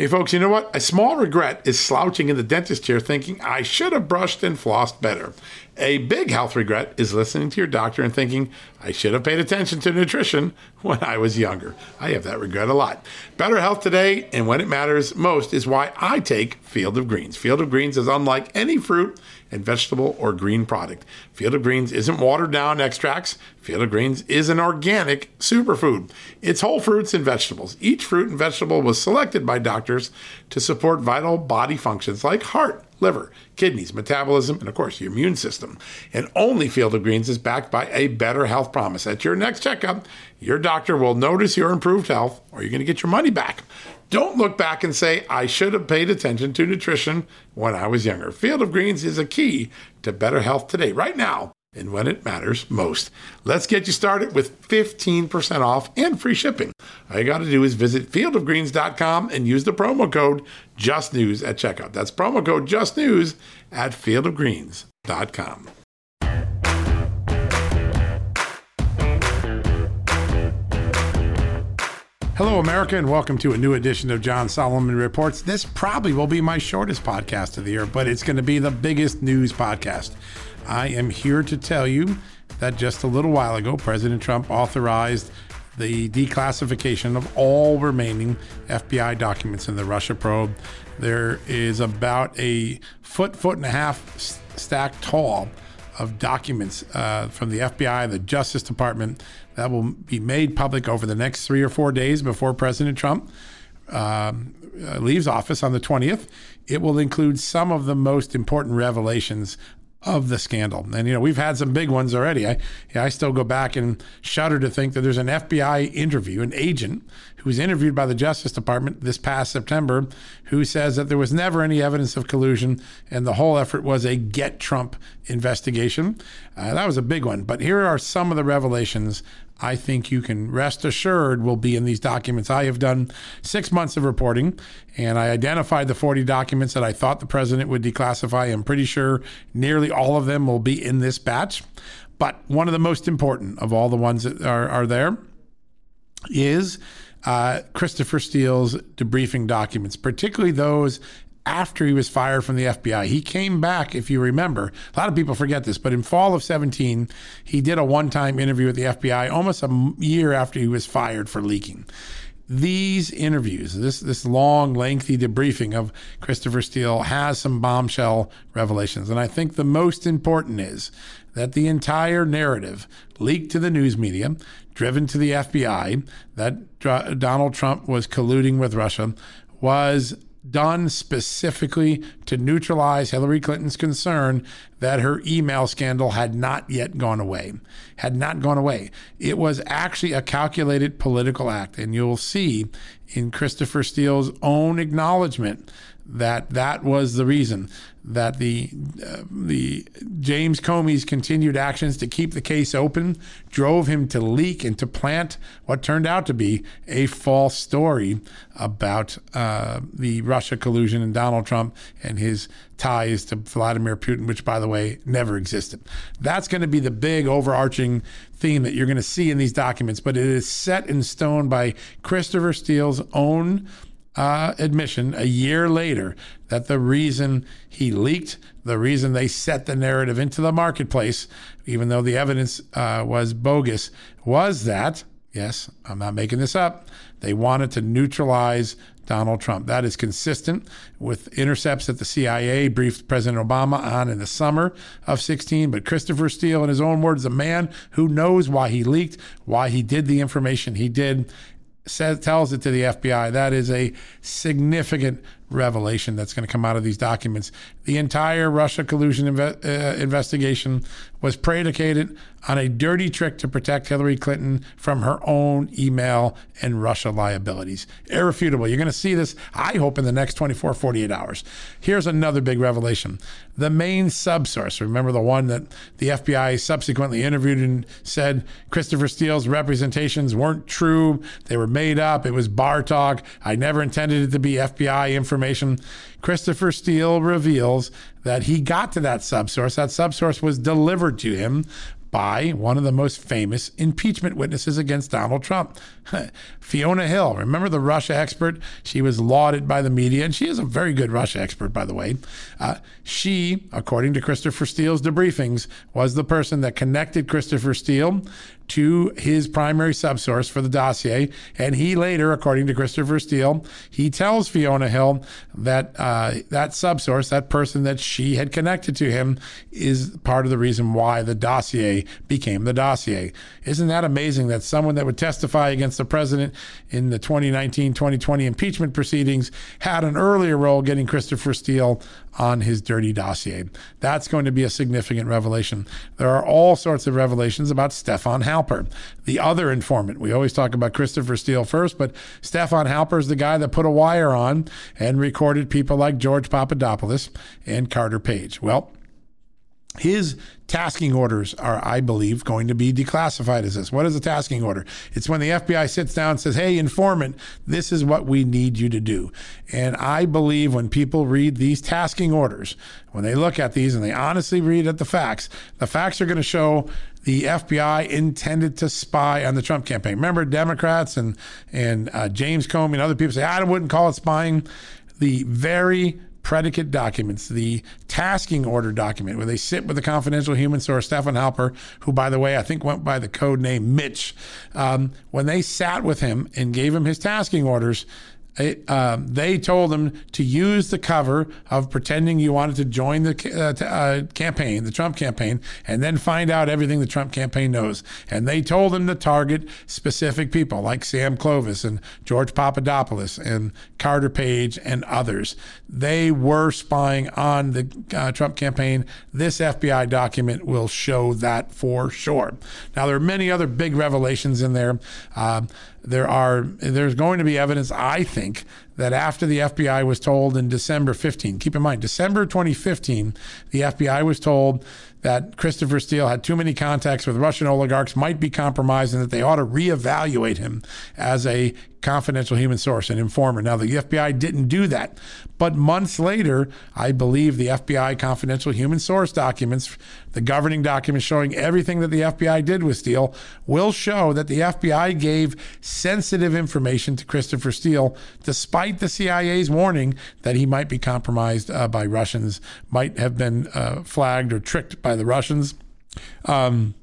Hey, folks, you know what? A small regret is slouching in the dentist chair thinking I should have brushed and flossed better. A big health regret is listening to your doctor and thinking I should have paid attention to nutrition when I was younger. I have that regret a lot. Better health today and when it matters most is why I take Field of Greens. Field of Greens is unlike any fruit and vegetable or green product. Field of Greens isn't watered down extracts. Field of Greens is an organic superfood. It's whole fruits and vegetables. Each fruit and vegetable was selected by to support vital body functions like heart, liver, kidneys, metabolism, and of course, your immune system. And only Field of Greens is backed by a better health promise. At your next checkup, your doctor will notice your improved health or you're going to get your money back. Don't look back and say, I should have paid attention to nutrition when I was younger. Field of Greens is a key to better health today, right now, and when it matters most. Let's get you started with 15% off and free shipping. All you got to do is visit fieldofgreens.com and use the promo code JUSTNEWS at checkout. That's promo code JUSTNEWS at fieldofgreens.com. Hello, America, and welcome to a new edition of John Solomon Reports. This probably will be my shortest podcast of the year, but it's going to be the biggest news podcast. I am here to tell you that just a little while ago, President Trump authorized the declassification of all remaining FBI documents in the Russia probe. There is about a foot, foot and a half stack tall of documents uh, from the FBI, the Justice Department, that will be made public over the next three or four days before President Trump um, uh, leaves office on the 20th. It will include some of the most important revelations of the scandal. And you know, we've had some big ones already. I I still go back and shudder to think that there's an FBI interview, an agent who was interviewed by the Justice Department this past September, who says that there was never any evidence of collusion and the whole effort was a get Trump investigation. Uh, that was a big one. But here are some of the revelations I think you can rest assured will be in these documents. I have done six months of reporting and I identified the 40 documents that I thought the president would declassify. I'm pretty sure nearly all of them will be in this batch. But one of the most important of all the ones that are, are there is uh, Christopher Steele's debriefing documents, particularly those after he was fired from the FBI. He came back, if you remember. A lot of people forget this, but in fall of 17, he did a one time interview with the FBI almost a year after he was fired for leaking. These interviews, this this long, lengthy debriefing of Christopher Steele has some bombshell revelations. And I think the most important is that the entire narrative leaked to the news media, driven to the FBI, that Donald Trump was colluding with Russia, was done specifically to neutralize Hillary Clinton's concern that her email scandal had not yet gone away. Had not gone away. It was actually a calculated political act. And you'll see in Christopher Steele's own acknowledgement that that was the reason that the uh, the James Comey's continued actions to keep the case open drove him to leak and to plant what turned out to be a false story about uh, the Russia collusion and Donald Trump and his ties to Vladimir Putin, which, by the way, never existed. That's going to be the big overarching theme that you're going to see in these documents, but it is set in stone by Christopher Steele's own uh, admission a year later that the reason he leaked, the reason they set the narrative into the marketplace, even though the evidence uh, was bogus, was that, yes, I'm not making this up, they wanted to neutralize Donald Trump. That is consistent with intercepts that the CIA briefed President Obama on in the summer of 16. But Christopher Steele, in his own words, a man who knows why he leaked, why he did the information he did, says tells it to the FBI. That is a significant revelation that's going to come out of these documents. The entire Russia collusion inve- uh, investigation was predicated on a dirty trick to protect Hillary Clinton from her own email and Russia liabilities. Irrefutable. You're going to see this, I hope, in the next 24, 48 hours. Here's another big revelation. The main subsource, remember the one that the FBI subsequently interviewed and said Christopher Steele's representations weren't true, they were made up, it was bar talk. I never intended it to be FBI information. Christopher Steele reveals that he got to that subsource. That subsource was delivered to him by one of the most famous impeachment witnesses against Donald Trump. Fiona Hill, remember the Russia expert? She was lauded by the media, and she is a very good Russia expert, by the way. Uh, she, according to Christopher Steele's debriefings, was the person that connected Christopher Steele to his primary subsource for the dossier. And he later, according to Christopher Steele, he tells Fiona Hill that uh, that subsource, that person that she had connected to him, is part of the reason why the dossier became the dossier. Isn't that amazing that someone that would testify against the president in the 2019 2020 impeachment proceedings had an earlier role getting Christopher Steele on his dirty dossier. That's going to be a significant revelation. There are all sorts of revelations about Stefan Halper, the other informant. We always talk about Christopher Steele first, but Stefan Halper is the guy that put a wire on and recorded people like George Papadopoulos and Carter Page. Well, his tasking orders are, I believe, going to be declassified as this. What is a tasking order? It's when the FBI sits down and says, Hey, informant, this is what we need you to do. And I believe when people read these tasking orders, when they look at these and they honestly read at the facts, the facts are going to show the FBI intended to spy on the Trump campaign. Remember, Democrats and and uh, James Comey and other people say, I wouldn't call it spying. The very predicate documents, the tasking order document, where they sit with the confidential human source, Stefan Halper, who, by the way, I think went by the code name Mitch. Um, when they sat with him and gave him his tasking orders, um, they told him to use the cover of pretending you wanted to join the uh, t- uh, campaign, the Trump campaign, and then find out everything the Trump campaign knows. And they told him to target specific people like Sam Clovis and George Papadopoulos and Carter Page and others. They were spying on the uh, Trump campaign. This FBI document will show that for sure. Now, there are many other big revelations in there. Um, there are there's going to be evidence, I think, that after the FBI was told in December 15, keep in mind, December 2015, the FBI was told that Christopher Steele had too many contacts with Russian oligarchs, might be compromised, and that they ought to reevaluate him as a confidential human source, an informer. Now, the FBI didn't do that. But months later, I believe the FBI confidential human source documents, the governing documents showing everything that the FBI did with Steele, will show that the FBI gave sensitive information to Christopher Steele, despite the CIA's warning that he might be compromised uh, by Russians, might have been uh, flagged or tricked by the Russians. Um,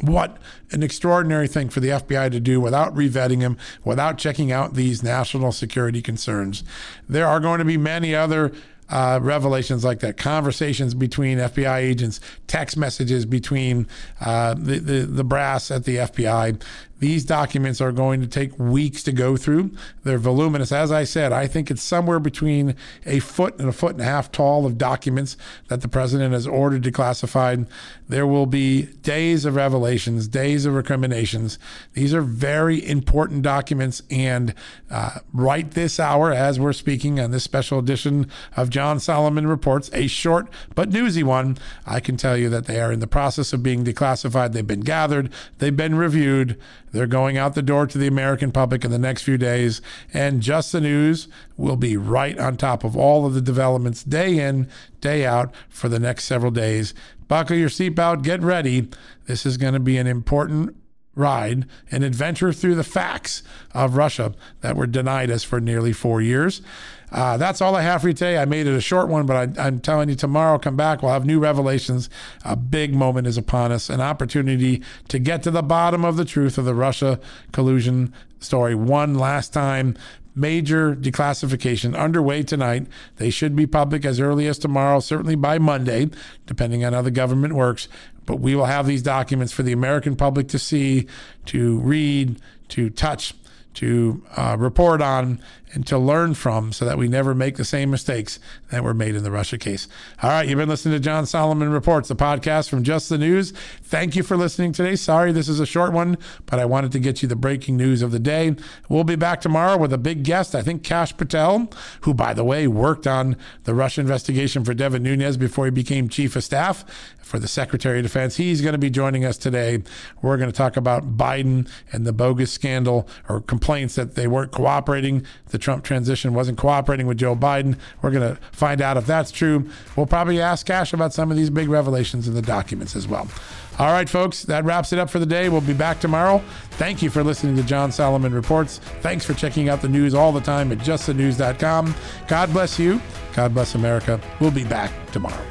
what an extraordinary thing for the FBI to do without revetting him, without checking out these national security concerns. There are going to be many other uh, revelations like that, conversations between FBI agents, text messages between uh, the, the, the brass at the FBI. These documents are going to take weeks to go through. They're voluminous. As I said, I think it's somewhere between a foot and a foot and a half tall of documents that the president has ordered declassified. There will be days of revelations, days of recriminations. These are very important documents. And uh, right this hour, as we're speaking on this special edition of John Solomon Reports, a short but newsy one, I can tell you that they are in the process of being declassified. They've been gathered, they've been reviewed. They're going out the door to the American public in the next few days. And Just the News will be right on top of all of the developments day in, day out for the next several days. Buckle your seatbelt, get ready. This is going to be an important ride, an adventure through the facts of Russia that were denied us for nearly four years. Uh, that's all I have for you today. I made it a short one, but I, am telling you, tomorrow, come back. We'll have new revelations. A big moment is upon us, an opportunity to get to the bottom of the truth of the Russia collusion story one last time. Major declassification underway tonight. They should be public as early as tomorrow, certainly by Monday, depending on how the government works. But we will have these documents for the American public to see, to read, to touch to uh, report on and to learn from so that we never make the same mistakes that were made in the Russia case. All right, you've been listening to John Solomon Reports, the podcast from Just the News. Thank you for listening today. Sorry this is a short one, but I wanted to get you the breaking news of the day. We'll be back tomorrow with a big guest, I think Kash Patel, who, by the way, worked on the Russia investigation for Devin Nunes before he became chief of staff for the Secretary of Defense. He's going to be joining us today. We're going to talk about Biden and the bogus scandal or complaints that they weren't cooperating. The Trump transition wasn't cooperating with Joe Biden. We're going to find out if that's true. We'll probably ask Kash about some of these big revelations in the documents as well. All right, folks, that wraps it up for the day. We'll be back tomorrow. Thank you for listening to John Solomon Reports. Thanks for checking out the news all the time at justthenews.com. God bless you. God bless America. We'll be back tomorrow.